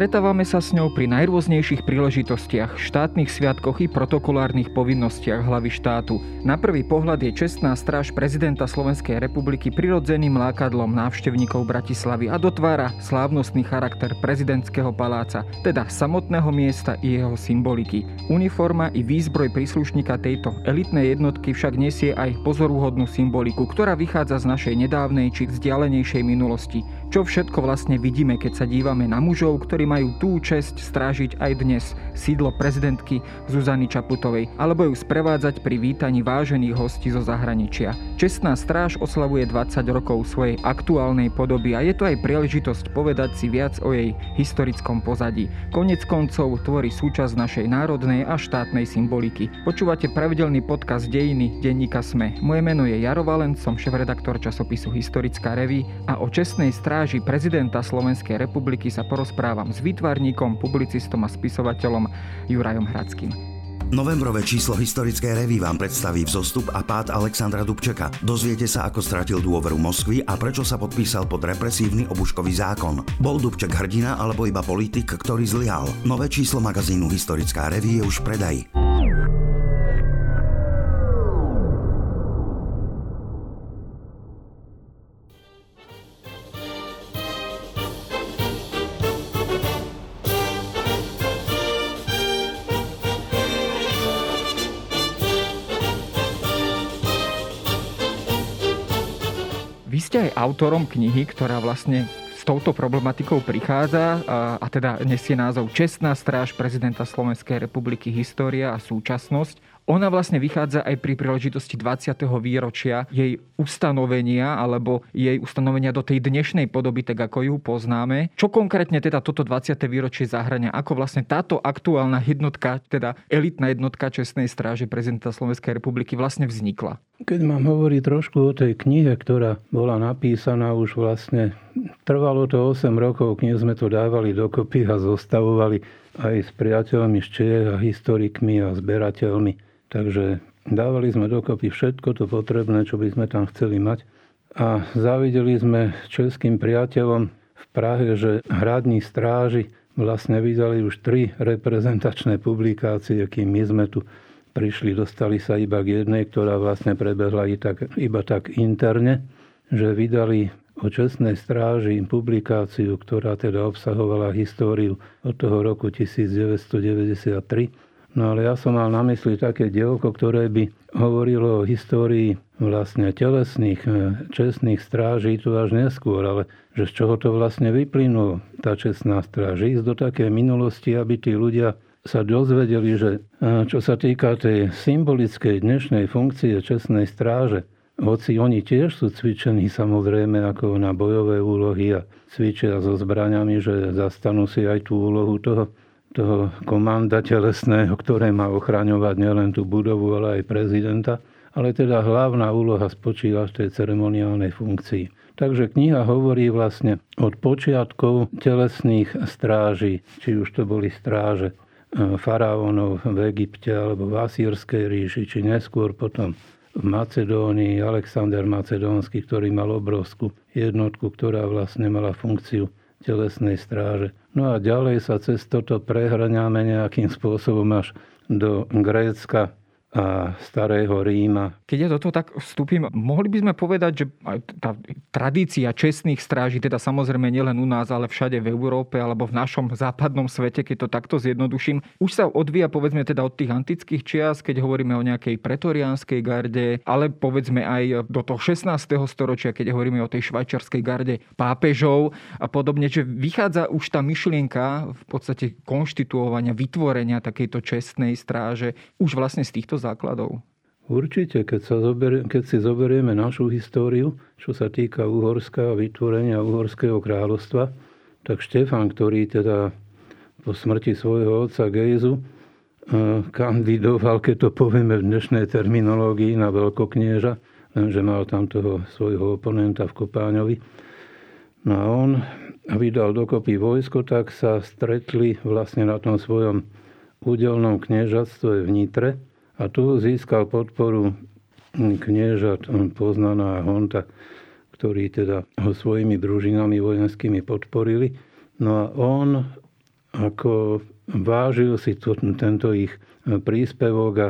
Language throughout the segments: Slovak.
Stretávame sa s ňou pri najrôznejších príležitostiach, štátnych sviatkoch i protokolárnych povinnostiach hlavy štátu. Na prvý pohľad je čestná stráž prezidenta Slovenskej republiky prirodzeným lákadlom návštevníkov Bratislavy a dotvára slávnostný charakter prezidentského paláca, teda samotného miesta i jeho symboliky. Uniforma i výzbroj príslušníka tejto elitnej jednotky však nesie aj pozorúhodnú symboliku, ktorá vychádza z našej nedávnej či vzdialenejšej minulosti. Čo všetko vlastne vidíme, keď sa dívame na mužov, ktorí majú tú česť strážiť aj dnes sídlo prezidentky Zuzany Čaputovej, alebo ju sprevádzať pri vítaní vážených hostí zo zahraničia. Čestná stráž oslavuje 20 rokov svojej aktuálnej podoby a je to aj príležitosť povedať si viac o jej historickom pozadí. Konec koncov tvorí súčasť našej národnej a štátnej symboliky. Počúvate pravidelný podcast Dejiny denníka Sme. Moje meno je Jaro Valen, som šéf-redaktor časopisu Historická reví a o čestnej stráži prezidenta Slovenskej republiky sa porozprávam s výtvarníkom, publicistom a spisovateľom Jurajom Hradským. Novembrové číslo historické revy vám predstaví vzostup a pád Alexandra Dubčeka. Dozviete sa, ako stratil dôveru Moskvy a prečo sa podpísal pod represívny obuškový zákon. Bol Dubček hrdina alebo iba politik, ktorý zlyhal? Nové číslo magazínu Historická revy je už v predaji. Ste aj autorom knihy, ktorá vlastne s touto problematikou prichádza a, a teda nesie názov Čestná stráž prezidenta Slovenskej republiky História a súčasnosť. Ona vlastne vychádza aj pri príležitosti 20. výročia jej ustanovenia alebo jej ustanovenia do tej dnešnej podoby, tak ako ju poznáme. Čo konkrétne teda toto 20. výročie zahrania? Ako vlastne táto aktuálna jednotka, teda elitná jednotka Čestnej stráže prezidenta Slovenskej republiky vlastne vznikla? Keď mám hovoriť trošku o tej knihe, ktorá bola napísaná už vlastne, trvalo to 8 rokov, knihu sme to dávali dokopy a zostavovali aj s priateľmi z Čiech a historikmi a zberateľmi Takže dávali sme dokopy všetko to potrebné, čo by sme tam chceli mať. A závideli sme českým priateľom v Prahe, že hradní stráži vlastne vydali už tri reprezentačné publikácie, kým my sme tu prišli, dostali sa iba k jednej, ktorá vlastne prebehla i tak, iba tak interne, že vydali o čestnej stráži publikáciu, ktorá teda obsahovala históriu od toho roku 1993 No ale ja som mal na mysli také dielko, ktoré by hovorilo o histórii vlastne telesných, e, čestných stráží tu až neskôr, ale že z čoho to vlastne vyplynulo, tá čestná stráž. Ísť do také minulosti, aby tí ľudia sa dozvedeli, že e, čo sa týka tej symbolickej dnešnej funkcie čestnej stráže, hoci oni tiež sú cvičení samozrejme ako na bojové úlohy a cvičia so zbraniami, že zastanú si aj tú úlohu toho toho komanda telesného, ktoré má ochraňovať nielen tú budovu, ale aj prezidenta. Ale teda hlavná úloha spočíva v tej ceremoniálnej funkcii. Takže kniha hovorí vlastne od počiatkov telesných stráží, či už to boli stráže e, faraónov v Egypte alebo v Asýrskej ríši, či neskôr potom v Macedónii Alexander Macedónsky, ktorý mal obrovskú jednotku, ktorá vlastne mala funkciu telesnej stráže. No a ďalej sa cez toto prehraňame nejakým spôsobom až do Grécka, a starého Ríma. Keď ja do toho tak vstúpim, mohli by sme povedať, že tá tradícia čestných stráží, teda samozrejme nielen u nás, ale všade v Európe alebo v našom západnom svete, keď to takto zjednoduším, už sa odvíja povedzme teda od tých antických čias, keď hovoríme o nejakej pretoriánskej garde, ale povedzme aj do toho 16. storočia, keď hovoríme o tej švajčiarskej garde pápežov a podobne, že vychádza už tá myšlienka v podstate konštituovania, vytvorenia takejto čestnej stráže už vlastne z týchto základov? Určite, keď, sa zoberie, keď si zoberieme našu históriu, čo sa týka Uhorska a vytvorenia Uhorského kráľovstva, tak Štefan, ktorý teda po smrti svojho otca Gejzu eh, kandidoval, keď to povieme v dnešnej terminológii, na veľkoknieža, lenže mal tam toho svojho oponenta v Kopáňovi. No a on vydal dokopy vojsko, tak sa stretli vlastne na tom svojom údelnom kniežatstve v Nitre a tu získal podporu kniežat Poznaná Honta, ktorí teda ho svojimi družinami vojenskými podporili. No a on ako vážil si to, tento ich príspevok a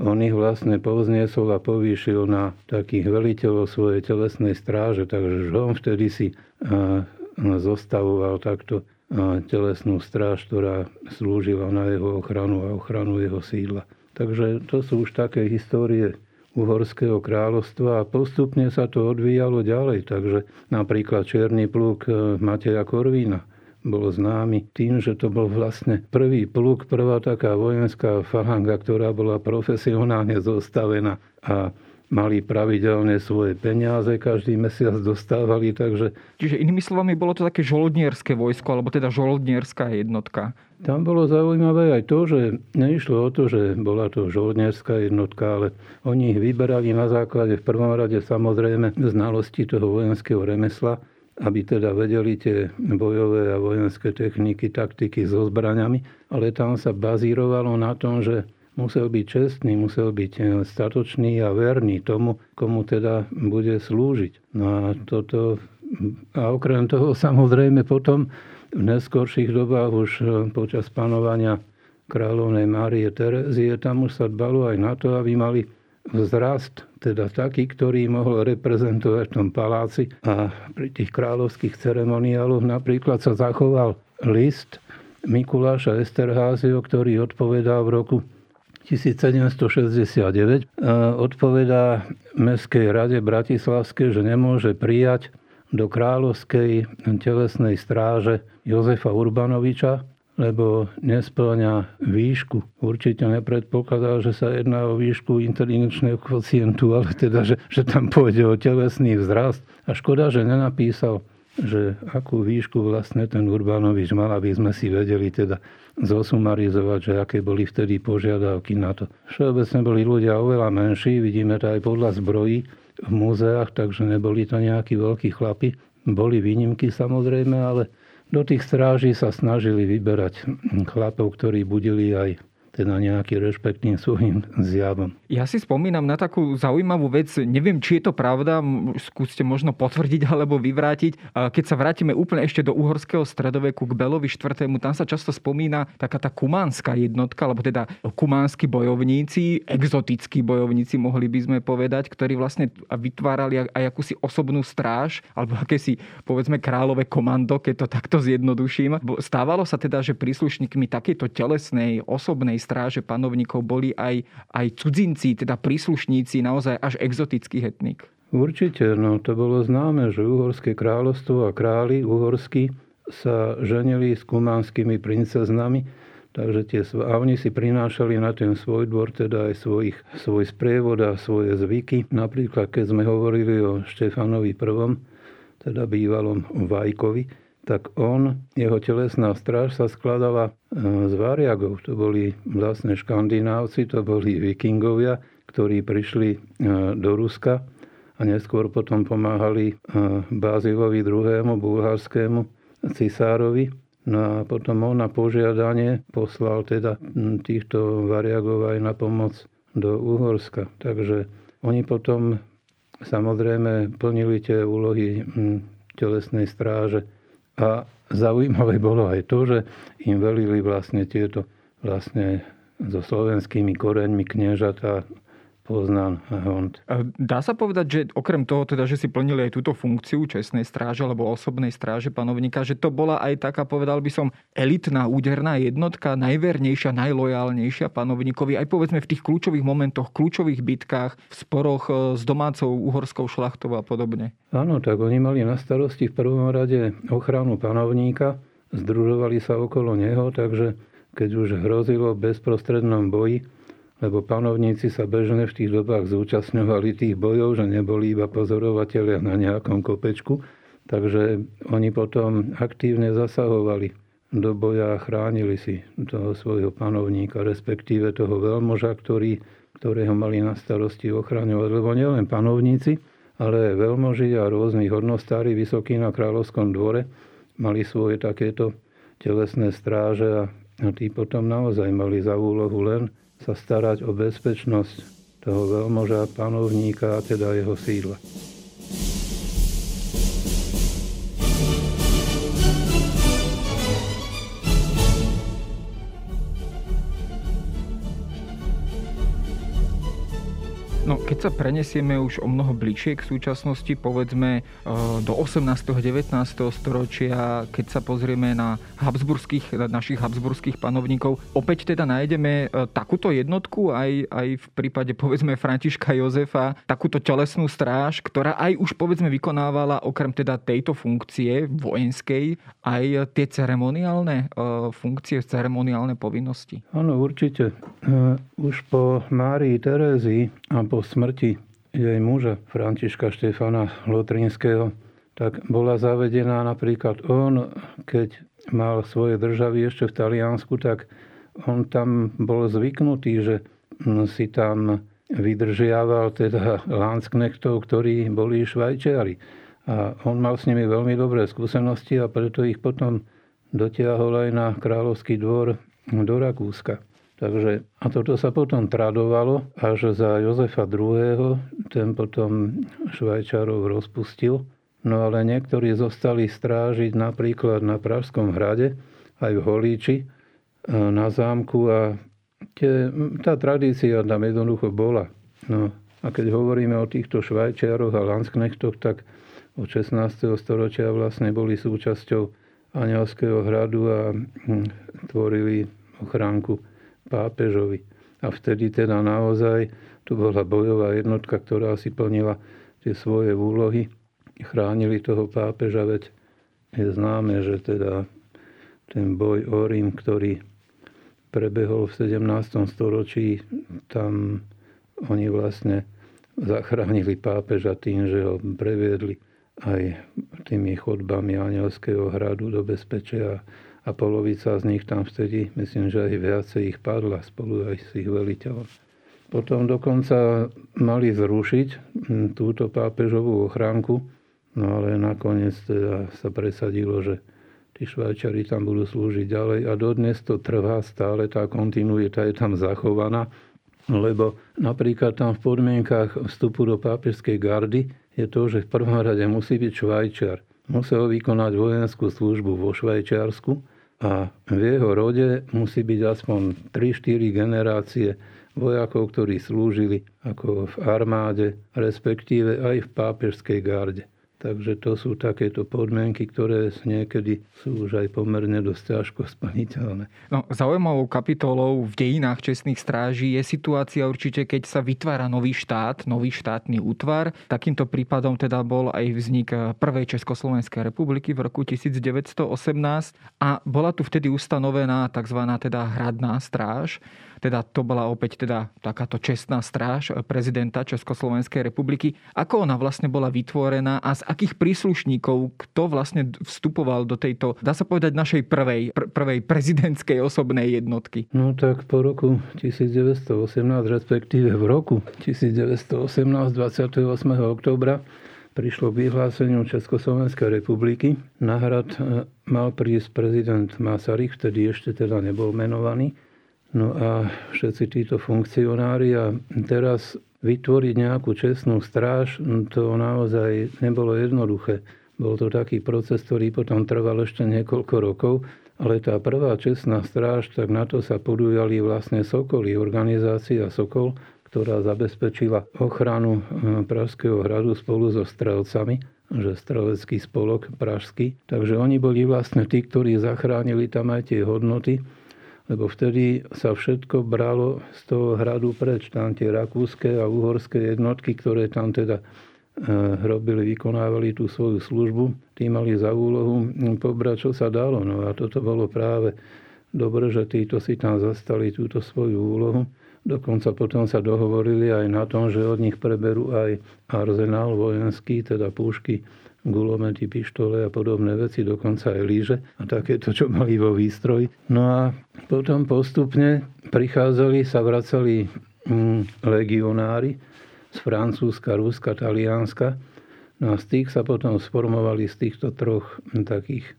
on ich vlastne povzniesol a povýšil na takých veliteľov svojej telesnej stráže, takže on vtedy si zostavoval takto telesnú stráž, ktorá slúžila na jeho ochranu a ochranu jeho sídla. Takže to sú už také histórie Uhorského kráľovstva a postupne sa to odvíjalo ďalej. Takže napríklad Černý pluk e, Mateja Korvína bol známy tým, že to bol vlastne prvý pluk, prvá taká vojenská falanga, ktorá bola profesionálne zostavená a mali pravidelne svoje peniaze, každý mesiac dostávali, takže... Čiže inými slovami bolo to také žoldnierské vojsko, alebo teda žoldnierská jednotka. Tam bolo zaujímavé aj to, že neišlo o to, že bola to žoldnierská jednotka, ale oni ich vyberali na základe v prvom rade samozrejme znalosti toho vojenského remesla, aby teda vedeli tie bojové a vojenské techniky, taktiky so zbraňami, ale tam sa bazírovalo na tom, že musel byť čestný, musel byť eh, statočný a verný tomu, komu teda bude slúžiť. No a toto a okrem toho samozrejme potom v neskorších dobách už eh, počas panovania kráľovnej Márie Terezie tam už sa dbalo aj na to, aby mali vzrast, teda taký, ktorý mohol reprezentovať v tom paláci. A pri tých kráľovských ceremoniáloch napríklad sa zachoval list Mikuláša Esterházio, ktorý odpovedal v roku 1769 odpovedá Mestskej rade Bratislavskej, že nemôže prijať do kráľovskej telesnej stráže Jozefa Urbanoviča, lebo nesplňa výšku. Určite nepredpokladal, že sa jedná o výšku inteligenčného kvocientu, ale teda, že, že tam pôjde o telesný vzrast. A škoda, že nenapísal že akú výšku vlastne ten Urbanovič mal, aby sme si vedeli teda zosumarizovať, že aké boli vtedy požiadavky na to. Všeobecne boli ľudia oveľa menší, vidíme to aj podľa zbrojí v múzeách, takže neboli to nejakí veľkí chlapi. Boli výnimky samozrejme, ale do tých stráží sa snažili vyberať chlapov, ktorí budili aj teda nejaký rešpekt tým svojim zjavom. Ja si spomínam na takú zaujímavú vec, neviem, či je to pravda, skúste možno potvrdiť alebo vyvrátiť. Keď sa vrátime úplne ešte do uhorského stredoveku k Belovi IV., tam sa často spomína taká tá kumánska jednotka, alebo teda kumánsky bojovníci, exotickí bojovníci, mohli by sme povedať, ktorí vlastne vytvárali aj akúsi osobnú stráž, alebo akési, povedzme, kráľové komando, keď to takto zjednoduším. Stávalo sa teda, že príslušníkmi takejto telesnej, osobnej stráže panovníkov boli aj, aj cudzinci, teda príslušníci naozaj až exotických etník. Určite, no to bolo známe, že uhorské kráľovstvo a králi uhorskí sa ženili s kumánskymi princeznami, takže tie, a oni si prinášali na ten svoj dvor teda aj svojich, svoj sprievod a svoje zvyky. Napríklad, keď sme hovorili o Štefanovi I, teda bývalom Vajkovi, tak on, jeho telesná stráž sa skladala e, z variagov. To boli vlastne škandinávci, to boli vikingovia, ktorí prišli e, do Ruska a neskôr potom pomáhali e, Bázilovi II. bulharskému cisárovi. No a potom on na požiadanie poslal teda týchto variagov aj na pomoc do Uhorska. Takže oni potom samozrejme plnili tie úlohy telesnej stráže a zaujímavé bolo aj to, že im velili vlastne tieto vlastne so slovenskými koreňmi kniežatá Poznám a Hont. Dá sa povedať, že okrem toho, teda, že si plnili aj túto funkciu čestnej stráže alebo osobnej stráže panovníka, že to bola aj taká, povedal by som, elitná úderná jednotka, najvernejšia, najlojálnejšia panovníkovi, aj povedzme v tých kľúčových momentoch, kľúčových bitkách, v sporoch e, s domácou uhorskou šlachtou a podobne. Áno, tak oni mali na starosti v prvom rade ochranu panovníka, združovali sa okolo neho, takže keď už hrozilo v bezprostrednom boji, lebo panovníci sa bežne v tých dobách zúčastňovali tých bojov, že neboli iba pozorovateľia na nejakom kopečku. Takže oni potom aktívne zasahovali do boja a chránili si toho svojho panovníka, respektíve toho veľmoža, ktorý, ktorého mali na starosti ochraňovať. Lebo nielen panovníci, ale veľmoži a rôzni hodnostári vysokí na kráľovskom dvore mali svoje takéto telesné stráže a tí potom naozaj mali za úlohu len sa starať o bezpečnosť toho veľmoža, panovníka a teda jeho sídla. No, keď sa prenesieme už o mnoho bližšie k súčasnosti, povedzme e, do 18. 19. storočia, keď sa pozrieme na habsburských, našich habsburských panovníkov, opäť teda nájdeme e, takúto jednotku aj, aj v prípade povedzme Františka Jozefa, takúto telesnú stráž, ktorá aj už povedzme vykonávala okrem teda tejto funkcie vojenskej aj tie ceremoniálne e, funkcie, ceremoniálne povinnosti. Áno, určite. Už po Márii Terézii a po smrti jej muža Františka Štefana Lotrinského, tak bola zavedená napríklad on, keď mal svoje državy ešte v Taliansku, tak on tam bol zvyknutý, že si tam vydržiaval teda Lansknechtov, ktorí boli švajčiari. A on mal s nimi veľmi dobré skúsenosti a preto ich potom dotiahol aj na kráľovský dvor do Rakúska. Takže, a toto sa potom tradovalo až za Jozefa II. Ten potom Švajčarov rozpustil. No ale niektorí zostali strážiť napríklad na Pražskom hrade, aj v Holíči, e, na zámku a tie, tá tradícia tam jednoducho bola. No, a keď hovoríme o týchto Švajčiaroch a Lansknechtoch, tak od 16. storočia vlastne boli súčasťou Anielského hradu a hm, tvorili ochránku pápežovi. A vtedy teda naozaj tu bola bojová jednotka, ktorá si plnila tie svoje úlohy. Chránili toho pápeža, veď je známe, že teda ten boj o Rím, ktorý prebehol v 17. storočí, tam oni vlastne zachránili pápeža tým, že ho previedli aj tými chodbami Anielského hradu do bezpečia a polovica z nich tam vtedy, myslím, že aj viacej ich padla spolu aj s ich veliteľom. Potom dokonca mali zrušiť hm, túto pápežovú ochránku, no ale nakoniec teda sa presadilo, že tí Švajčari tam budú slúžiť ďalej a dodnes to trvá stále, tá kontinuita je tam zachovaná, lebo napríklad tam v podmienkach vstupu do pápežskej gardy je to, že v prvom rade musí byť Švajčiar. Musel vykonať vojenskú službu vo Švajčiarsku a v jeho rode musí byť aspoň 3-4 generácie vojakov, ktorí slúžili ako v armáde, respektíve aj v pápežskej garde. Takže to sú takéto podmienky, ktoré niekedy sú už aj pomerne dosť ťažko splniteľné. No, zaujímavou kapitolou v dejinách čestných stráží je situácia určite, keď sa vytvára nový štát, nový štátny útvar. Takýmto prípadom teda bol aj vznik prvej Československej republiky v roku 1918 a bola tu vtedy ustanovená tzv. teda hradná stráž teda to bola opäť teda takáto čestná stráž prezidenta Československej republiky. Ako ona vlastne bola vytvorená a z akých príslušníkov, kto vlastne vstupoval do tejto, dá sa povedať, našej prvej, pr- prvej prezidentskej osobnej jednotky? No tak po roku 1918, respektíve v roku 1918, 28. októbra, prišlo k vyhláseniu Československej republiky. Na hrad e, mal prísť prezident Masaryk, vtedy ešte teda nebol menovaný. No a všetci títo funkcionári a teraz vytvoriť nejakú čestnú stráž, to naozaj nebolo jednoduché. Bol to taký proces, ktorý potom trval ešte niekoľko rokov, ale tá prvá čestná stráž, tak na to sa podujali vlastne Sokoly, organizácia Sokol, ktorá zabezpečila ochranu eh, Pražského hradu spolu so strelcami že strelecký spolok pražský. Takže oni boli vlastne tí, ktorí zachránili tam aj tie hodnoty lebo vtedy sa všetko bralo z toho hradu preč. Tam tie rakúske a uhorské jednotky, ktoré tam teda e, robili, vykonávali tú svoju službu, tí mali za úlohu pobrať, čo sa dalo. No a toto bolo práve dobre, že títo si tam zastali túto svoju úlohu. Dokonca potom sa dohovorili aj na tom, že od nich preberú aj arzenál vojenský, teda púšky gulomety, pištole a podobné veci, dokonca aj líže a takéto, čo mali vo výstroji. No a potom postupne prichádzali, sa vracali mm, legionári z Francúzska, Ruska, Talianska. No a z tých sa potom sformovali z týchto troch mm, takých e,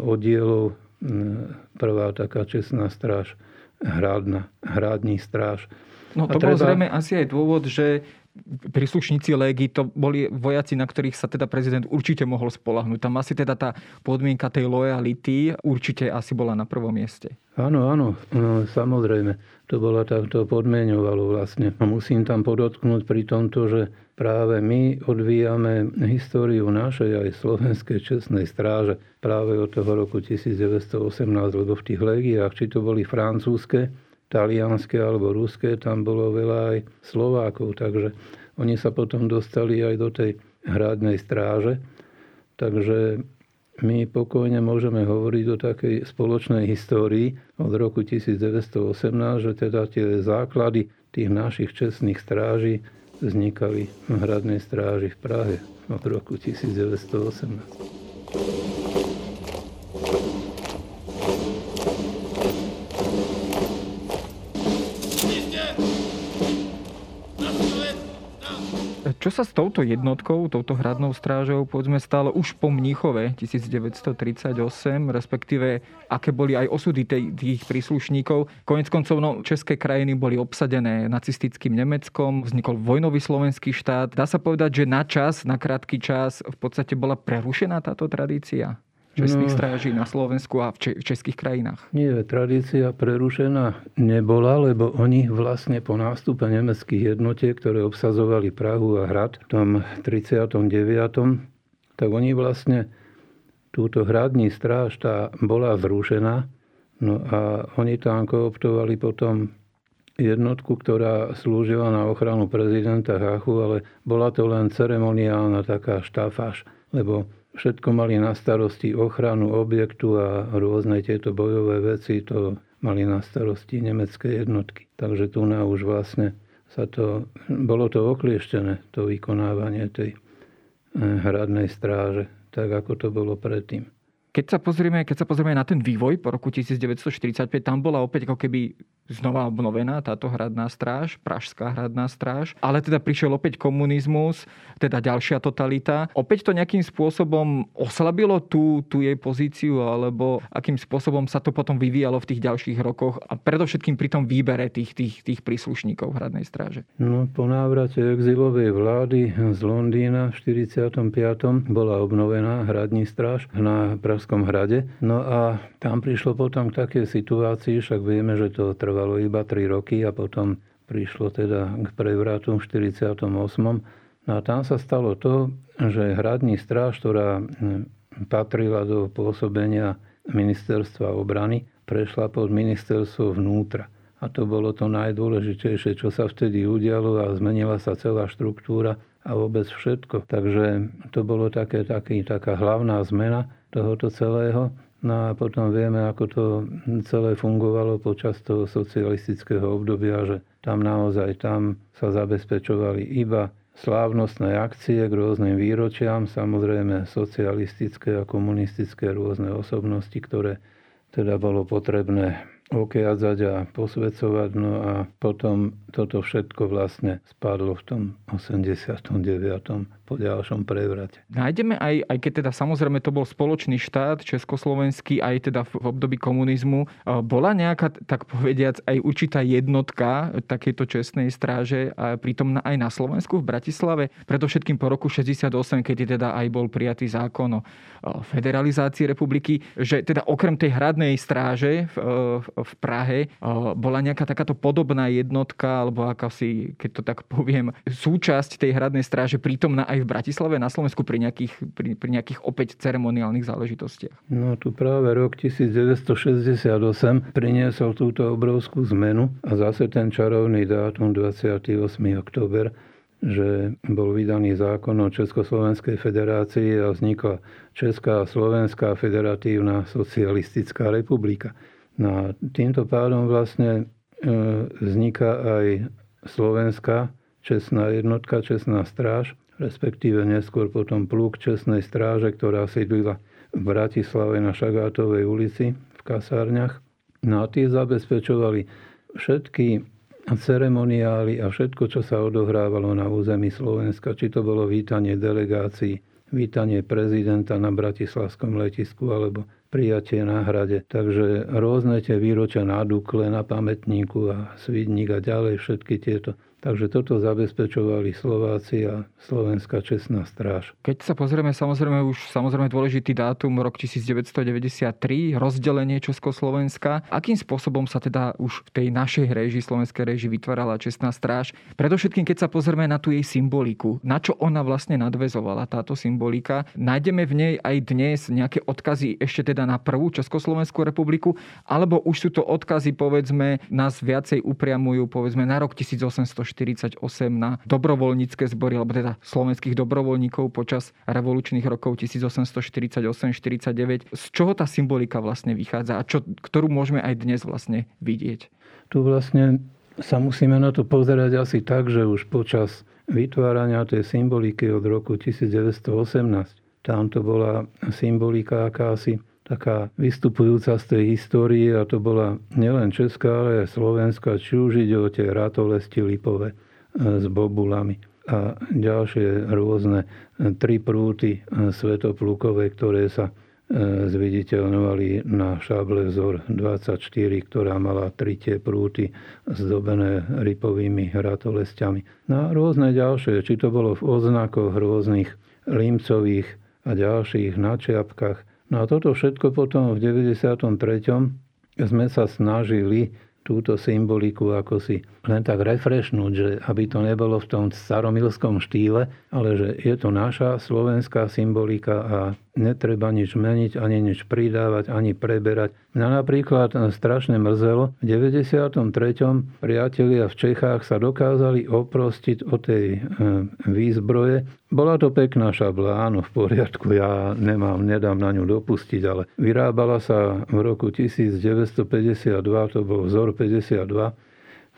oddielov mm, prvá taká čestná stráž, hradná, hradní stráž. No to treba... bol zrejme asi aj dôvod, že príslušníci légy to boli vojaci, na ktorých sa teda prezident určite mohol spolahnúť. Tam asi teda tá podmienka tej lojality určite asi bola na prvom mieste. Áno, áno, no, samozrejme. To bola takto podmienovalo vlastne. Musím tam podotknúť pri tomto, že práve my odvíjame históriu našej aj slovenskej čestnej stráže práve od toho roku 1918, lebo v tých legiách, či to boli francúzske, talianské alebo ruské, tam bolo veľa aj Slovákov, takže oni sa potom dostali aj do tej hradnej stráže. Takže my pokojne môžeme hovoriť o takej spoločnej histórii od roku 1918, že teda tie základy tých našich čestných stráží vznikali v hradnej stráži v Prahe od roku 1918. Čo sa s touto jednotkou, touto hradnou strážou, povedzme, stalo už po Mníchove 1938, respektíve aké boli aj osudy tej, tých príslušníkov. Konec koncov no, české krajiny boli obsadené nacistickým Nemeckom, vznikol vojnový slovenský štát. Dá sa povedať, že na čas, na krátky čas v podstate bola prerušená táto tradícia? Čestných no, stráží na Slovensku a v, českých krajinách? Nie, tradícia prerušená nebola, lebo oni vlastne po nástupe nemeckých jednotiek, ktoré obsazovali Prahu a Hrad v tom 39. tak oni vlastne túto hradní stráž tá bola zrušená no a oni tam kooptovali potom jednotku, ktorá slúžila na ochranu prezidenta Hachu, ale bola to len ceremoniálna taká štafáž, lebo všetko mali na starosti ochranu objektu a rôzne tieto bojové veci, to mali na starosti nemecké jednotky. Takže tu na už vlastne sa to, bolo to oklieštené, to vykonávanie tej eh, hradnej stráže, tak ako to bolo predtým. Keď sa, pozrieme, keď sa pozrieme na ten vývoj po roku 1945, tam bola opäť ako keby znova obnovená táto hradná stráž, Pražská hradná stráž, ale teda prišiel opäť komunizmus, teda ďalšia totalita. Opäť to nejakým spôsobom oslabilo tú, tú jej pozíciu, alebo akým spôsobom sa to potom vyvíjalo v tých ďalších rokoch a predovšetkým pri tom výbere tých, tých, tých príslušníkov hradnej stráže. No, po návrate exilovej vlády z Londýna v 45. bola obnovená hradní stráž na Pražskom hrade. No a tam prišlo potom k takej situácii, však vieme, že to trvalo iba 3 roky a potom prišlo teda k prevratu v 48. No a tam sa stalo to, že hradní stráž, ktorá hm, patrila do pôsobenia ministerstva obrany, prešla pod ministerstvo vnútra. A to bolo to najdôležitejšie, čo sa vtedy udialo a zmenila sa celá štruktúra a vôbec všetko. Takže to bolo také, taký, taká hlavná zmena tohoto celého. No a potom vieme, ako to celé fungovalo počas toho socialistického obdobia, že tam naozaj tam sa zabezpečovali iba slávnostné akcie k rôznym výročiam, samozrejme socialistické a komunistické rôzne osobnosti, ktoré teda bolo potrebné okiadzať a posvedcovať. No a potom toto všetko vlastne spadlo v tom 89 po ďalšom prevrate. Nájdeme aj, aj keď teda samozrejme to bol spoločný štát, československý, aj teda v období komunizmu, bola nejaká, tak povediac, aj určitá jednotka takéto čestnej stráže a pritom aj na Slovensku, v Bratislave, predovšetkým po roku 68, keď teda aj bol prijatý zákon o federalizácii republiky, že teda okrem tej hradnej stráže v, v Prahe bola nejaká takáto podobná jednotka, alebo akási, keď to tak poviem, súčasť tej hradnej stráže prítomná aj v Bratislave, na Slovensku pri nejakých, pri, pri nejakých opäť ceremoniálnych záležitostiach? No tu práve rok 1968 priniesol túto obrovskú zmenu a zase ten čarovný dátum 28. október že bol vydaný zákon o Československej federácii a vznikla Česká a Slovenská federatívna socialistická republika. No a týmto pádom vlastne e, vzniká aj Slovenská čestná jednotka, čestná stráž, respektíve neskôr potom plúk čestnej stráže, ktorá sídlila v Bratislave na Šagátovej ulici v kasárniach. No a tie zabezpečovali všetky ceremoniály a všetko, čo sa odohrávalo na území Slovenska, či to bolo vítanie delegácií, vítanie prezidenta na Bratislavskom letisku alebo prijatie na hrade. Takže rôzne tie výročia na Dukle, na pamätníku a Svidník a ďalej všetky tieto Takže toto zabezpečovali Slováci a Slovenská čestná stráž. Keď sa pozrieme, samozrejme už samozrejme dôležitý dátum, rok 1993, rozdelenie Československa. Akým spôsobom sa teda už v tej našej režii, slovenskej režii vytvárala čestná stráž? Predovšetkým, keď sa pozrieme na tú jej symboliku, na čo ona vlastne nadvezovala, táto symbolika. Nájdeme v nej aj dnes nejaké odkazy ešte teda na prvú Československú republiku, alebo už sú to odkazy, povedzme, nás viacej upriamujú, povedzme, na rok 1800 48 na dobrovoľnícke zbory, alebo teda slovenských dobrovoľníkov počas revolučných rokov 1848-49. Z čoho tá symbolika vlastne vychádza a čo, ktorú môžeme aj dnes vlastne vidieť? Tu vlastne sa musíme na to pozerať asi tak, že už počas vytvárania tej symboliky od roku 1918 tam to bola symbolika akási taká vystupujúca z tej histórie a to bola nielen česká, ale aj slovenská, či už ide o tie ratolesti lipové e, s bobulami a ďalšie rôzne e, tri prúty e, svetoplukové, ktoré sa zviditeľňovali na šable vzor 24, ktorá mala tri tie prúty zdobené ripovými ratolestiami. No a rôzne ďalšie, či to bolo v oznakoch rôznych límcových a ďalších načiapkách, No a toto všetko potom v 93. sme sa snažili túto symboliku ako si len tak refreshnúť, že aby to nebolo v tom staromilskom štýle, ale že je to naša slovenská symbolika a netreba nič meniť, ani nič pridávať, ani preberať. Mňa napríklad strašne mrzelo, v 93. priatelia v Čechách sa dokázali oprostiť o tej e, výzbroje. Bola to pekná šabla, áno, v poriadku, ja nemám, nedám na ňu dopustiť, ale vyrábala sa v roku 1952, to bol vzor 52,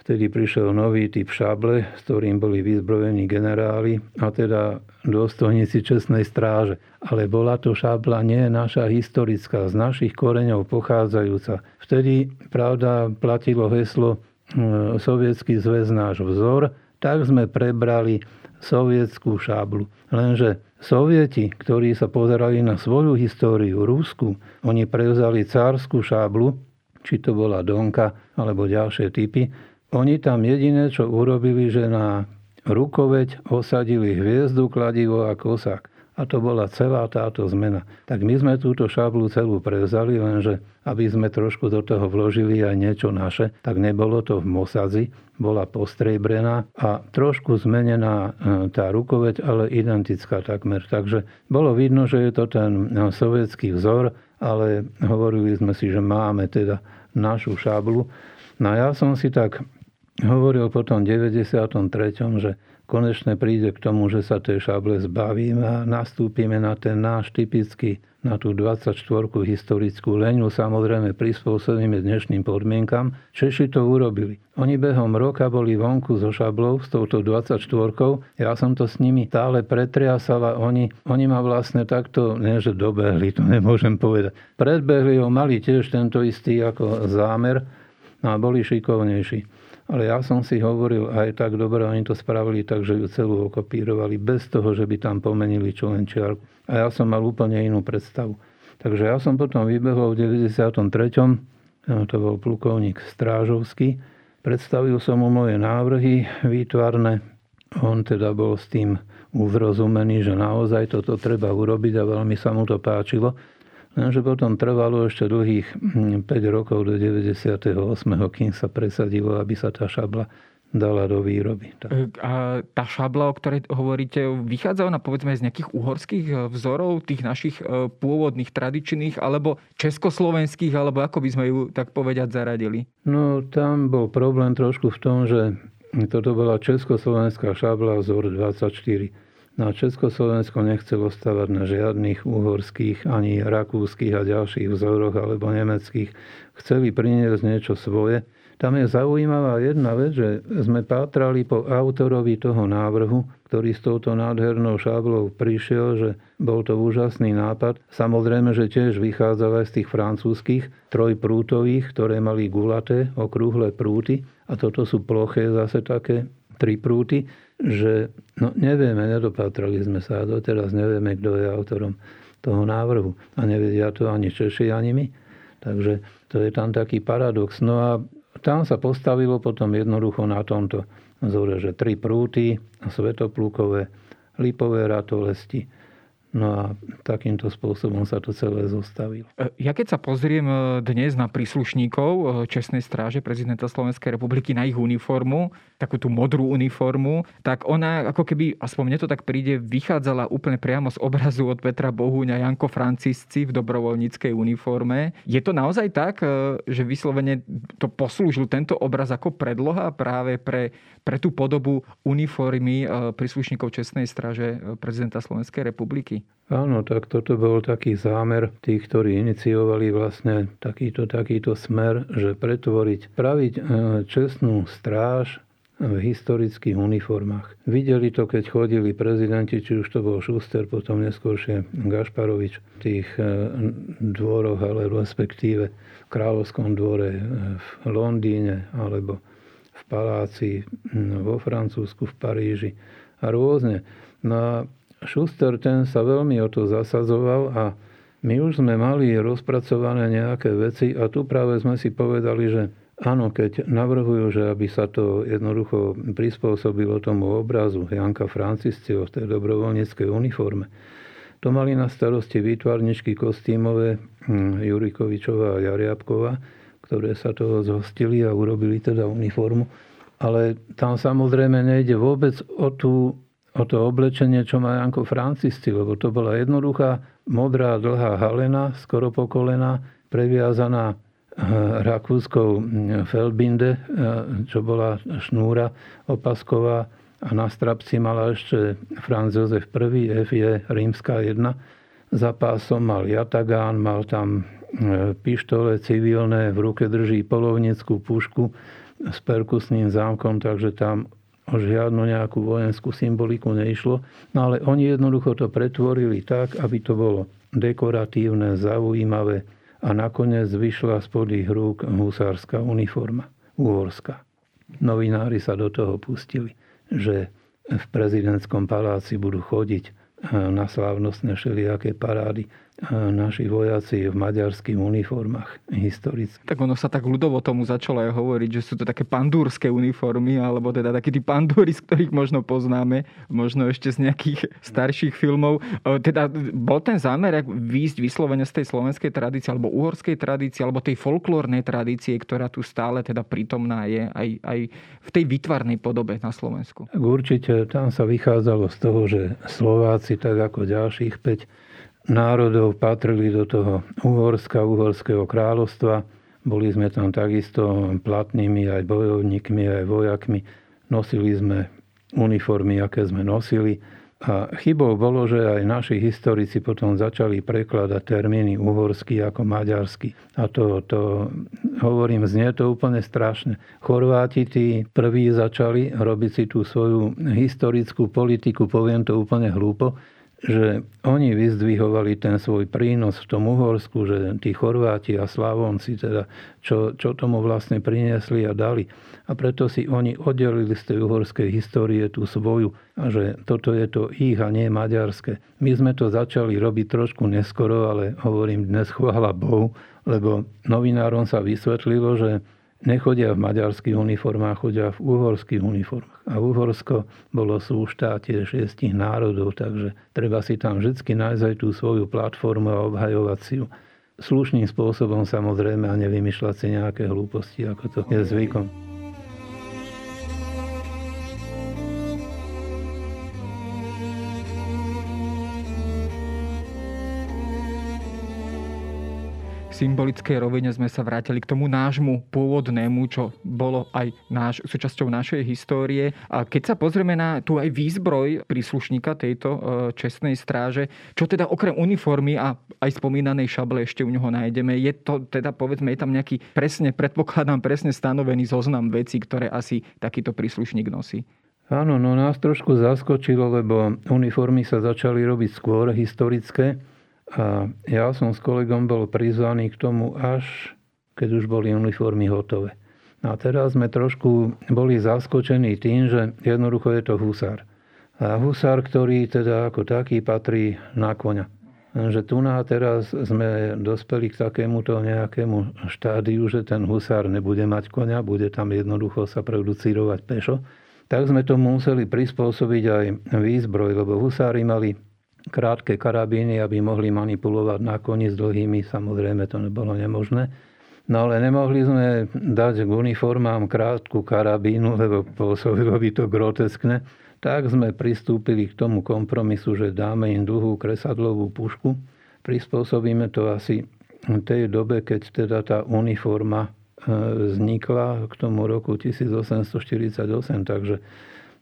Vtedy prišiel nový typ šable, s ktorým boli vyzbrojení generáli a teda dôstojníci čestnej stráže. Ale bola to šabla nie naša historická, z našich koreňov pochádzajúca. Vtedy, pravda, platilo heslo e, Sovietský zväz náš vzor, tak sme prebrali sovietskú šablu. Lenže Sovieti, ktorí sa pozerali na svoju históriu, Rusku, oni prevzali cárskú šablu, či to bola Donka alebo ďalšie typy, oni tam jediné, čo urobili, že na rukoveď osadili hviezdu, kladivo a kosák. A to bola celá táto zmena. Tak my sme túto šablu celú prevzali, lenže aby sme trošku do toho vložili aj niečo naše, tak nebolo to v Mosadzi, bola postrejbrená a trošku zmenená e, tá rukoveď, ale identická takmer. Takže bolo vidno, že je to ten e, sovietský vzor, ale hovorili sme si, že máme teda našu šablu. No ja som si tak hovoril potom v 93., že konečne príde k tomu, že sa tej šable zbavíme a nastúpime na ten náš typický, na tú 24 historickú leňu, samozrejme prispôsobíme dnešným podmienkam. Češi to urobili. Oni behom roka boli vonku so šablou, s touto 24 Ja som to s nimi stále pretriasala. Oni, oni ma vlastne takto, nie že dobehli, to nemôžem povedať. Predbehli ho, mali tiež tento istý ako zámer a boli šikovnejší. Ale ja som si hovoril, aj tak dobre, oni to spravili tak, že ju celú okopírovali, bez toho, že by tam pomenili čo len čiarku. A ja som mal úplne inú predstavu. Takže ja som potom vybehol v 93. To bol plukovník Strážovský. Predstavil som mu moje návrhy výtvarné. On teda bol s tým uzrozumený, že naozaj toto treba urobiť a veľmi sa mu to páčilo. Lenže potom trvalo ešte dlhých 5 hm, rokov do 98. kým sa presadilo, aby sa tá šabla dala do výroby. Tak. E, a tá šabla, o ktorej hovoríte, vychádza ona povedzme z nejakých uhorských e, vzorov, tých našich e, pôvodných, tradičných, alebo československých, alebo ako by sme ju tak povedať zaradili? No tam bol problém trošku v tom, že toto bola československá šabla vzor 24 No a Československo nechcelo stavať na žiadnych uhorských, ani rakúskych a ďalších vzoroch alebo nemeckých. Chceli priniesť niečo svoje. Tam je zaujímavá jedna vec, že sme pátrali po autorovi toho návrhu, ktorý s touto nádhernou šáblou prišiel, že bol to úžasný nápad. Samozrejme, že tiež vychádzal aj z tých francúzskych trojprútových, ktoré mali gulaté, okrúhle prúty. A toto sú ploché zase také tri prúty že no, nevieme, nedopatrali sme sa a doteraz nevieme, kto je autorom. toho návrhu. A nevedia to ani Češi, ani my. Takže to je tam taký paradox. No a tam sa postavilo potom jednoducho na tomto vzore, že tri prúty, svetoplúkové, lipové ratolesti, No a takýmto spôsobom sa to celé zostavilo. E, ja keď sa pozriem e, dnes na príslušníkov e, Čestnej stráže prezidenta Slovenskej republiky na ich uniformu, takú tú modrú uniformu, tak ona ako keby, aspoň mne to tak príde, vychádzala úplne priamo z obrazu od Petra Bohuňa Janko Francisci v dobrovoľníckej uniforme. Je to naozaj tak, že vyslovene to poslúžil tento obraz ako predloha práve pre, pre tú podobu uniformy príslušníkov Čestnej stráže prezidenta Slovenskej republiky? Áno, tak toto bol taký zámer tých, ktorí iniciovali vlastne takýto, takýto smer, že pretvoriť, praviť e, čestnú stráž v historických uniformách. Videli to, keď chodili prezidenti, či už to bol Šuster, potom neskôršie Gašparovič v tých e, dvoroch, ale respektíve v kráľovskom dvore e, v Londýne alebo v paláci vo Francúzsku, v Paríži a rôzne. No a Schuster ten sa veľmi o to zasadzoval a my už sme mali rozpracované nejaké veci a tu práve sme si povedali, že áno, keď navrhujú, že aby sa to jednoducho prispôsobilo tomu obrazu Janka Francisciho v tej dobrovoľníckej uniforme, to mali na starosti výtvarničky kostýmové hm, Jurikovičová a Jariabková, ktoré sa toho zhostili a urobili teda uniformu. Ale tam samozrejme nejde vôbec o tú o to oblečenie, čo má Janko Francisci, lebo to bola jednoduchá modrá dlhá halena, skoro po kolena, previazaná eh, rakúskou hm, felbinde, eh, čo bola šnúra opasková a na strapci mala ešte Franz Josef I, F je rímska 1. Za pásom mal jatagán, mal tam eh, pištole civilné, v ruke drží polovnickú pušku s perkusným zámkom, takže tam o žiadnu nejakú vojenskú symboliku neišlo, no ale oni jednoducho to pretvorili tak, aby to bolo dekoratívne, zaujímavé a nakoniec vyšla spod ich rúk husárska uniforma, uhorská. Novinári sa do toho pustili, že v prezidentskom paláci budú chodiť eh, na slávnostné všelijaké parády naši vojaci v maďarských uniformách historicky. Tak ono sa tak ľudovo tomu začalo aj hovoriť, že sú to také pandúrske uniformy, alebo teda takí tí pandúry, z ktorých možno poznáme, možno ešte z nejakých starších filmov. Teda bol ten zámer výjsť vyslovene z tej slovenskej tradície, alebo uhorskej tradície, alebo tej folklórnej tradície, ktorá tu stále teda prítomná je aj, aj v tej vytvarnej podobe na Slovensku. Určite tam sa vychádzalo z toho, že Slováci, tak ako ďalších 5 národov patrili do toho Uhorska, Uhorského kráľovstva. Boli sme tam takisto platnými aj bojovníkmi, aj vojakmi. Nosili sme uniformy, aké sme nosili. A chybou bolo, že aj naši historici potom začali prekladať termíny uhorský ako maďarský. A to, to hovorím, znie to úplne strašne. Chorváti tí prví začali robiť si tú svoju historickú politiku, poviem to úplne hlúpo, že oni vyzdvihovali ten svoj prínos v tom Uhorsku, že tí Chorváti a Slavonci, teda, čo, čo tomu vlastne priniesli a dali. A preto si oni oddelili z tej uhorskej histórie tú svoju a že toto je to ich a nie maďarské. My sme to začali robiť trošku neskoro, ale hovorím dnes chvála Bohu, lebo novinárom sa vysvetlilo, že nechodia v maďarských uniformách, chodia v uhorských uniformách. A Uhorsko bolo súštátie šiestich národov, takže treba si tam vždy nájsť aj tú svoju platformu a obhajovať si ju slušným spôsobom samozrejme a nevymýšľať si nejaké hlúposti, ako to je zvykom. Symbolickej rovine sme sa vrátili k tomu nášmu pôvodnému, čo bolo aj náš, súčasťou našej histórie. A keď sa pozrieme na tu aj výzbroj príslušníka tejto e, čestnej stráže, čo teda okrem uniformy a aj spomínanej šable ešte u neho nájdeme, je to teda povedzme, je tam nejaký presne, predpokladám, presne stanovený zoznam vecí, ktoré asi takýto príslušník nosí. Áno, no nás trošku zaskočilo, lebo uniformy sa začali robiť skôr historické a ja som s kolegom bol prizvaný k tomu až keď už boli uniformy hotové. A teraz sme trošku boli zaskočení tým, že jednoducho je to husár. A husár, ktorý teda ako taký patrí na koňa. že tu na teraz sme dospeli k takémuto nejakému štádiu, že ten husár nebude mať konia, bude tam jednoducho sa producírovať pešo. Tak sme to museli prispôsobiť aj výzbroj, lebo husári mali krátke karabíny, aby mohli manipulovať na koni s dlhými, samozrejme to nebolo nemožné. No ale nemohli sme dať k uniformám krátku karabínu, lebo pôsobilo by to groteskne tak sme pristúpili k tomu kompromisu, že dáme im dlhú kresadlovú pušku. Prispôsobíme to asi v tej dobe, keď teda tá uniforma e, vznikla k tomu roku 1848, takže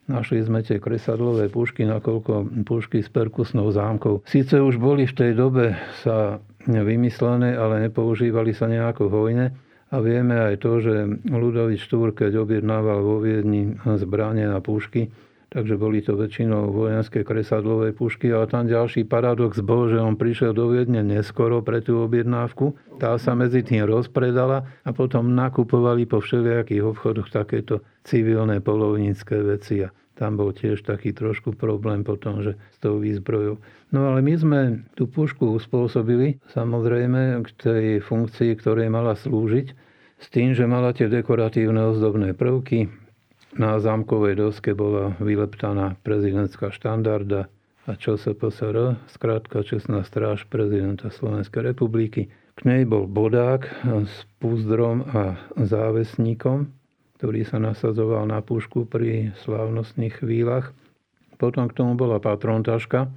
Našli sme tie kresadlové pušky, nakoľko pušky s perkusnou zámkou. Sice už boli v tej dobe sa vymyslené, ale nepoužívali sa nejako vojne. A vieme aj to, že Ludovič Štúr, keď objednával vo Viedni zbranie na pušky, takže boli to väčšinou vojenské kresadlové pušky. A tam ďalší paradox bol, že on prišiel do Viedne neskoro pre tú objednávku. Tá sa medzi tým rozpredala a potom nakupovali po všelijakých obchodoch takéto civilné polovnícke veci. A tam bol tiež taký trošku problém potom, že s tou výzbrojou. No ale my sme tú pušku uspôsobili samozrejme k tej funkcii, ktorej mala slúžiť, s tým, že mala tie dekoratívne ozdobné prvky, na zámkovej doske bola vyleptaná prezidentská štandarda a čo sa PSR, skrátka Čestná stráž prezidenta Slovenskej republiky. K nej bol bodák s púzdrom a závesníkom, ktorý sa nasadzoval na pušku pri slávnostných chvíľach. Potom k tomu bola patrontaška,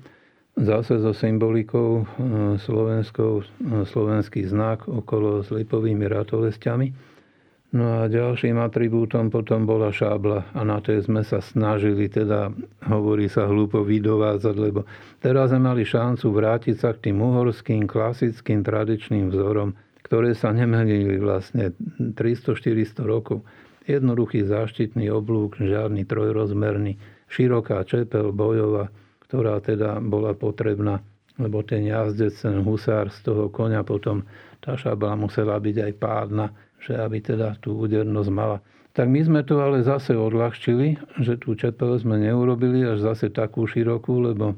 zase so symbolikou e, slovenskou, e, slovenský znak okolo s lipovými ratolestiami No a ďalším atribútom potom bola šábla a na tej sme sa snažili, teda hovorí sa hlúpo vydovázať, lebo teraz sme mali šancu vrátiť sa k tým uhorským, klasickým, tradičným vzorom, ktoré sa nemenili vlastne 300-400 rokov. Jednoduchý záštitný oblúk, žiadny trojrozmerný, široká čepel bojová, ktorá teda bola potrebná, lebo ten jazdec, ten husár z toho konia potom, tá šabla musela byť aj pádna, že aby teda tú údernosť mala. Tak my sme to ale zase odľahčili, že tú čepel sme neurobili až zase takú širokú, lebo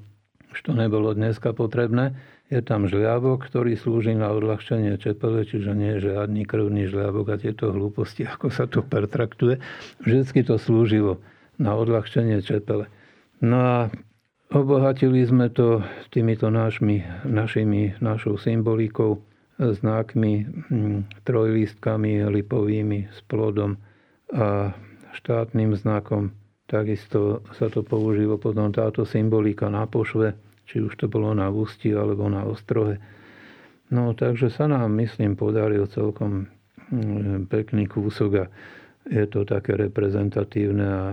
už to nebolo dneska potrebné. Je tam žliavok, ktorý slúži na odľahčenie čepele, čiže nie je žiadny krvný žliavok a tieto hlúposti, ako sa to pertraktuje. Vždycky to slúžilo na odľahčenie čepele. No a obohatili sme to týmito našimi, našimi, našou symbolikou znakmi, hm, trojlistkami lipovými s plodom a štátnym znakom. Takisto sa to použilo potom táto symbolika na pošve, či už to bolo na ústi alebo na ostrohe. No takže sa nám, myslím, podaril celkom hm, pekný kúsok a je to také reprezentatívne a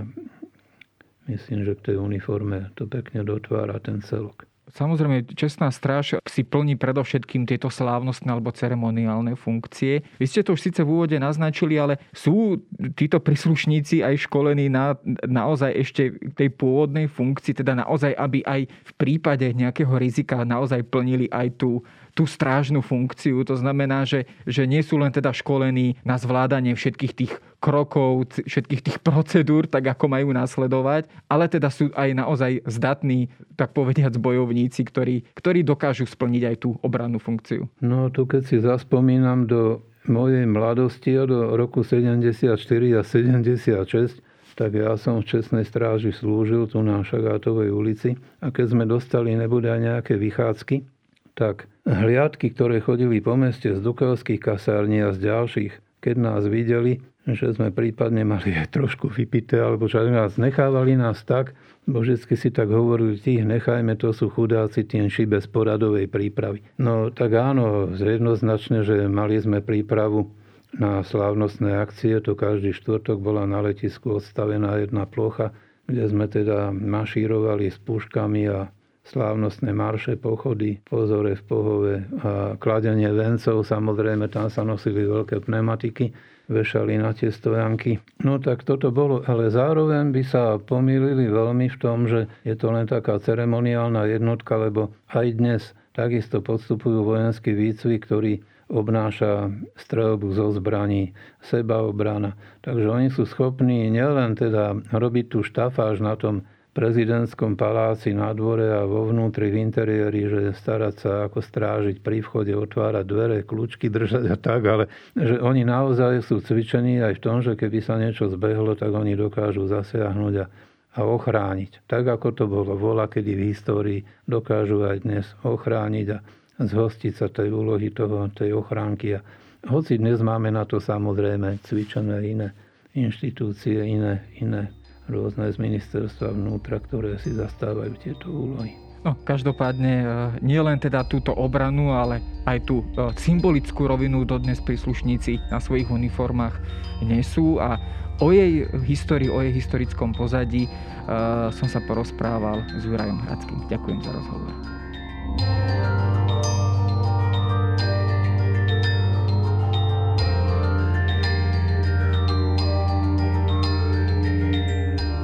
myslím, že k tej uniforme to pekne dotvára ten celok. Samozrejme, čestná stráž si plní predovšetkým tieto slávnostné alebo ceremoniálne funkcie. Vy ste to už síce v úvode naznačili, ale sú títo príslušníci aj školení na naozaj ešte tej pôvodnej funkcii, teda naozaj, aby aj v prípade nejakého rizika naozaj plnili aj tú tú strážnu funkciu. To znamená, že, že nie sú len teda školení na zvládanie všetkých tých krokov, všetkých tých procedúr, tak ako majú následovať, ale teda sú aj naozaj zdatní, tak povediať, bojovníci, ktorí, ktorí dokážu splniť aj tú obrannú funkciu. No tu keď si zaspomínam do mojej mladosti do roku 74 a 76, tak ja som v Čestnej stráži slúžil tu na Šagátovej ulici a keď sme dostali nebude aj nejaké vychádzky, tak hliadky, ktoré chodili po meste z Dukovských kasární a z ďalších, keď nás videli, že sme prípadne mali aj trošku vypité, alebo že nás nechávali nás tak, bo si tak hovorili, tých nechajme, to sú chudáci tienši bez poradovej prípravy. No tak áno, jednoznačne, že mali sme prípravu na slávnostné akcie, to každý štvrtok bola na letisku odstavená jedna plocha, kde sme teda mašírovali s puškami a slávnostné marše, pochody, pozore v pohove a kladenie vencov. Samozrejme, tam sa nosili veľké pneumatiky, vešali na tie stojanky. No tak toto bolo, ale zároveň by sa pomýlili veľmi v tom, že je to len taká ceremoniálna jednotka, lebo aj dnes takisto podstupujú vojenský výcvik, ktorý obnáša strelbu zo zbraní, sebaobrana. Takže oni sú schopní nielen teda robiť tú štafáž na tom prezidentskom paláci na dvore a vo vnútri v interiéri, že starať sa ako strážiť pri vchode, otvárať dvere, kľúčky držať a tak, ale že oni naozaj sú cvičení aj v tom, že keby sa niečo zbehlo, tak oni dokážu zasiahnuť a, a ochrániť. Tak ako to bolo vola, kedy v histórii dokážu aj dnes ochrániť a zhostiť sa tej úlohy toho, tej ochránky. A hoci dnes máme na to samozrejme cvičené iné inštitúcie, iné, iné rôzne z ministerstva vnútra, ktoré si zastávajú tieto úlohy. No, každopádne e, nie len teda túto obranu, ale aj tú e, symbolickú rovinu dodnes príslušníci na svojich uniformách nesú a o jej histórii, o jej historickom pozadí e, som sa porozprával s Jurajom Hradským. Ďakujem za rozhovor.